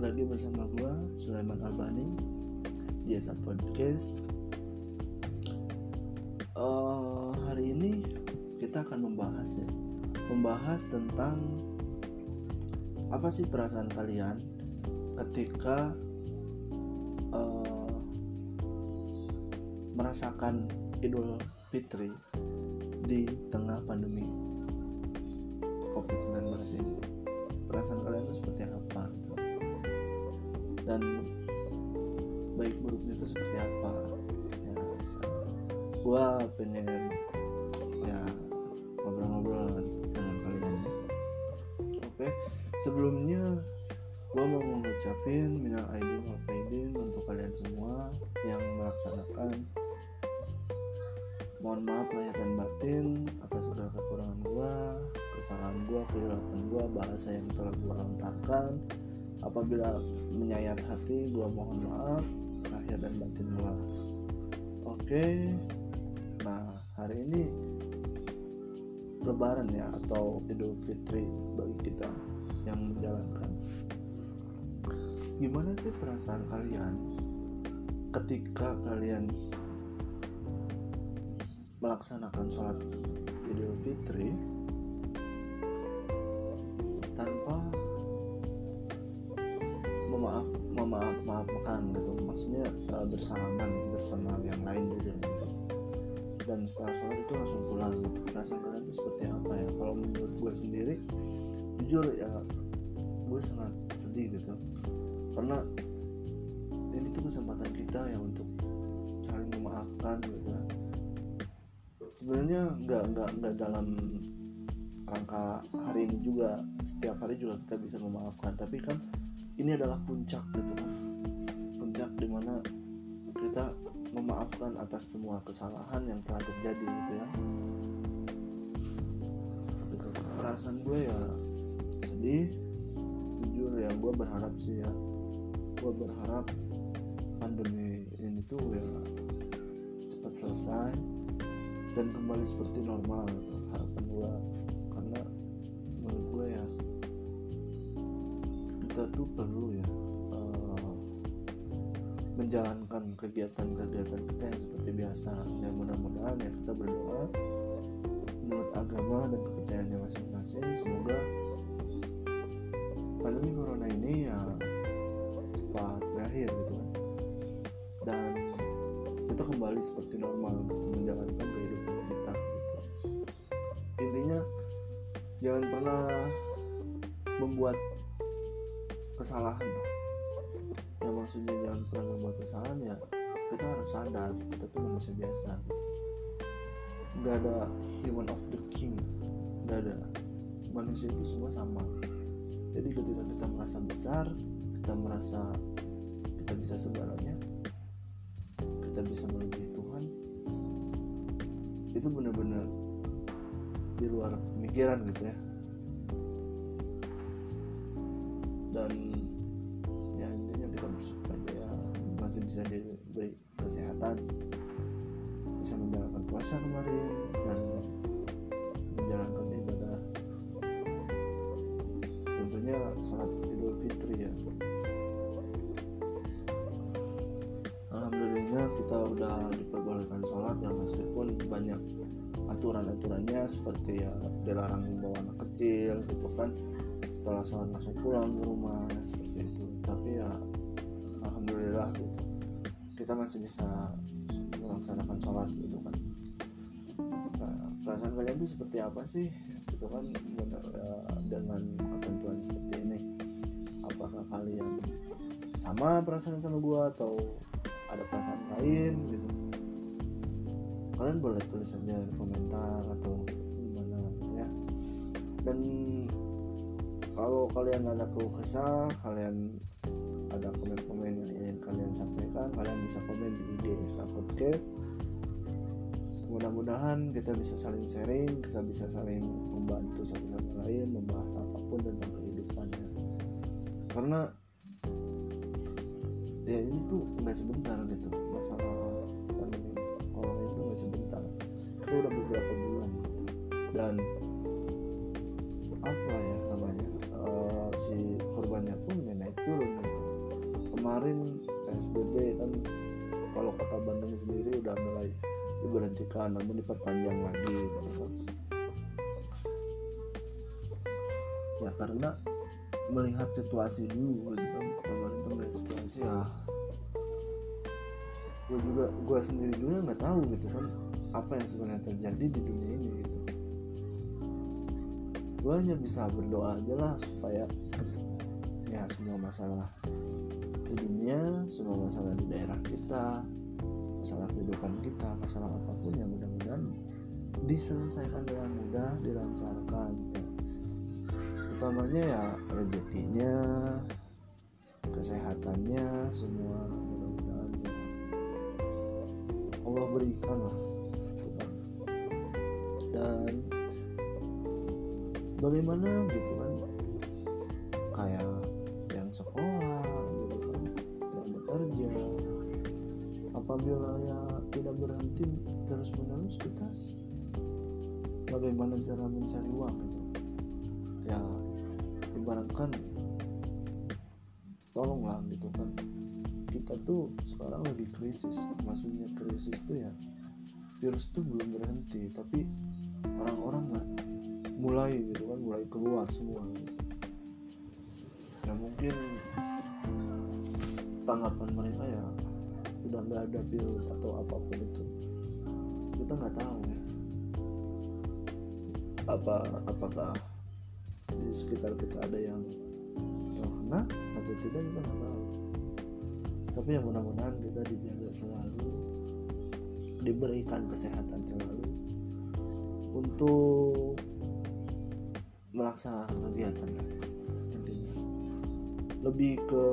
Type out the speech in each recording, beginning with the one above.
lagi bersama gua Sulaiman Albani di Esa Podcast. Uh, hari ini kita akan membahas ya, membahas tentang apa sih perasaan kalian ketika uh, merasakan Idul Fitri di tengah pandemi COVID-19 ini perasaan kalian itu seperti apa. Dan baik buruknya itu seperti apa. Ya gue pengen ya ngobrol-ngobrol dengan kalian. Oke sebelumnya gue mau mengucapin minal aidin wal faidin untuk kalian semua yang melaksanakan. Mohon maaf lahir dan batin atas segala kekurangan gua kesalahan gua kehilapan gua bahasa yang telah gua lontarkan apabila menyayat hati gua mohon maaf. Lahir dan batin gua. Oke. Nah hari ini lebaran ya atau idul fitri bagi kita yang menjalankan. Gimana sih perasaan kalian ketika kalian melaksanakan sholat Idul Fitri maksudnya uh, bersalaman bersama yang lain juga gitu dan setelah sholat itu langsung pulang gitu. Perasaan kalian itu seperti apa ya? Kalau menurut gue sendiri jujur ya gue sangat sedih gitu. Karena ini tuh kesempatan kita ya untuk saling memaafkan gitu sebenarnya nggak nggak nggak dalam rangka hari ini juga. Setiap hari juga kita bisa memaafkan. Tapi kan ini adalah puncak gitu kan puncak di mana kita memaafkan atas semua kesalahan yang telah terjadi gitu ya. Gitu. perasaan gue ya sedih jujur ya gue berharap sih ya. Gue berharap pandemi ini tuh ya cepat selesai dan kembali seperti normal gitu, harapan gue. Karena menurut gue ya kita tuh perlu ya menjalankan kegiatan-kegiatan kita yang seperti biasa. Ya mudah-mudahan ya kita berdoa menurut agama dan kepercayaannya masing-masing. Semoga pandemi corona ini ya cepat berakhir gitu kan. Dan kita kembali seperti normal gitu menjalankan kehidupan kita gitu. Intinya jangan pernah membuat kesalahan ya maksudnya jangan pernah membuat kesalahan ya kita harus sadar kita tuh manusia biasa gitu. Nggak ada human of the king nggak ada. Manusia itu semua sama. Jadi ketika kita merasa besar kita merasa kita bisa segalanya kita bisa melebihi Tuhan itu benar-benar di luar pemikiran gitu ya. Dan masih bisa diberi kesehatan bisa menjalankan puasa kemarin dan menjalankan ibadah. Tentunya sholat idul fitri ya. Alhamdulillah kita udah diperbolehkan sholat ya meskipun banyak aturan-aturannya seperti ya dilarang membawa anak kecil gitu kan. Setelah sholat langsung pulang ke rumah seperti itu. Tapi ya alhamdulillah gitu. Kita masih bisa melaksanakan sholat gitu kan. Nah, perasaan kalian itu seperti apa sih? Gitu kan ya, dengan ketentuan seperti ini. Apakah kalian sama perasaan sama gua atau ada perasaan lain gitu? Kalian boleh tulis aja di komentar atau gimana ya. Dan kalau kalian ada keluh kesah kalian ada komen-komen yang ingin kalian sampaikan kalian bisa komen di IG Esa Podcast. Mudah-mudahan kita bisa saling sharing kita bisa saling membantu satu sama lain membahas apa pun tentang kehidupannya. Karena ya ini tuh nggak sebentar gitu masalah pandemi corona itu nggak sebentar. Itu udah beberapa bulan gitu. dan kemarin PSBB kan kalau kota Bandung sendiri udah mulai diberhentikan namun diperpanjang lagi gitu kan. Ya karena melihat situasi dulu gitu kan pemerintah melihat situasi ya gue juga gue sendiri juga nggak tahu gitu kan apa yang sebenarnya terjadi di dunia ini gitu. Gue hanya bisa berdoa aja lah supaya ya semua masalah di dunia semua masalah di daerah kita masalah kehidupan kita masalah apa pun yang mudah-mudahan diselesaikan dengan mudah dilancarkan ya. utamanya ya rezekinya kesehatannya semua mudah-mudahan ya. Allah berikan lah gitu kan. dan bagaimana gitu ibaratkan tolonglah gitu kan. Kita tuh sekarang lagi krisis maksudnya krisis tuh ya virus tuh belum berhenti tapi orang-orang nggak mulai gitu kan mulai keluar semua ya mungkin tanggapan mereka ya udah nggak ada virus atau apa pun itu kita nggak tahu ya. Apa apakah di sekitar kita ada yang terkena atau tidak kita nggak tahu. Tapi yang mudah-mudahan kita dijaga selalu diberikan kesehatan selalu untuk melaksanakan kegiatan intinya lebih ke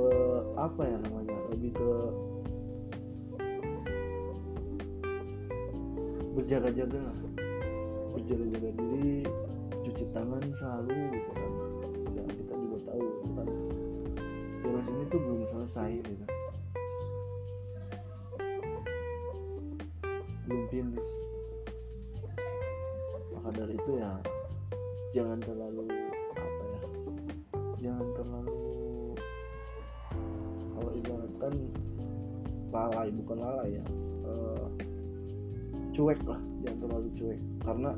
apa ya namanya? Lebih ke berjaga-jaga lah. Berjaga-jaga diri cuci tangan selalu tuh belum selesai gitu. Belum finish maka dari itu ya jangan terlalu apa ya jangan terlalu kalau ibaratkan lalai bukan lalai ya uh, cuek lah jangan terlalu cuek. Karena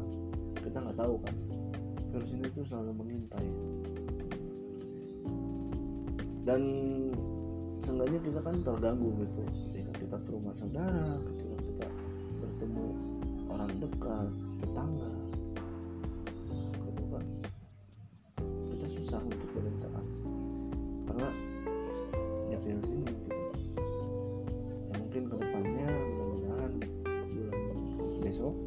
kita nggak tahu kan virus ini tuh selalu mengintai dan seenggaknya kita kan terganggu gitu. Ketika kita ke rumah saudara ketika kita bertemu orang dekat tetangga. Gitu kita susah untuk berinteraksi. Karena ya virus ini gitu. Ya mungkin ke depannya mudah-mudahan bulan besok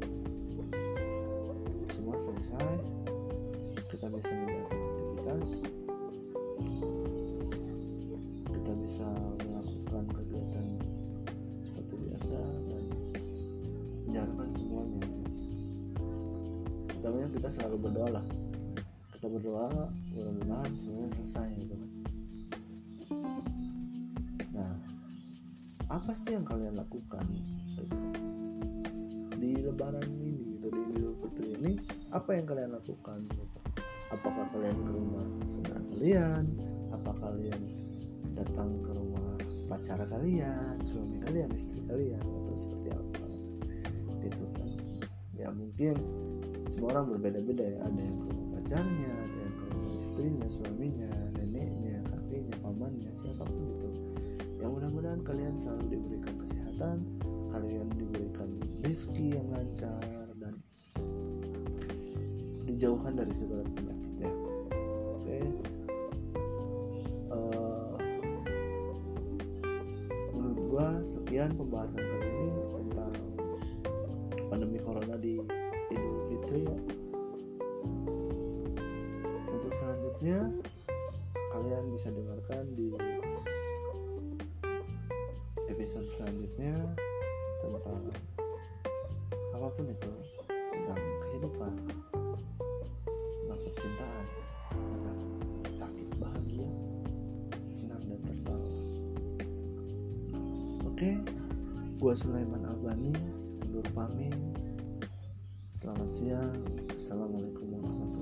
semua selesai. Kita bisa aktivitas selalu berdoa lah kita berdoa mudah-mudahan semuanya selesai gitu kan nah apa sih yang kalian lakukan gitu? di lebaran ini gitu di Idul Fitri ini apa yang kalian lakukan gitu? apakah kalian ke rumah saudara kalian apa kalian datang ke rumah pacar kalian suami kalian istri kalian atau seperti apa gitu kan ya mungkin semua orang berbeda-beda ya. Ada yang ke rumah pacarnya ada yang ke rumah istrinya suaminya neneknya kakeknya pamannya siapa pun itu. Yang mudah-mudahan kalian selalu diberikan kesehatan kalian diberikan rezeki yang lancar dan dijauhkan dari segala penyakit ya. Oke. Eh, menurut gua sekian pembahasan kali ini selanjutnya kalian bisa dengarkan di episode selanjutnya tentang apa pun itu tentang kehidupan tentang percintaan tentang sakit bahagia senang dan tertawa oke gua Sulaiman Albani undur pamit. Selamat siang. Assalamualaikum warahmatullahi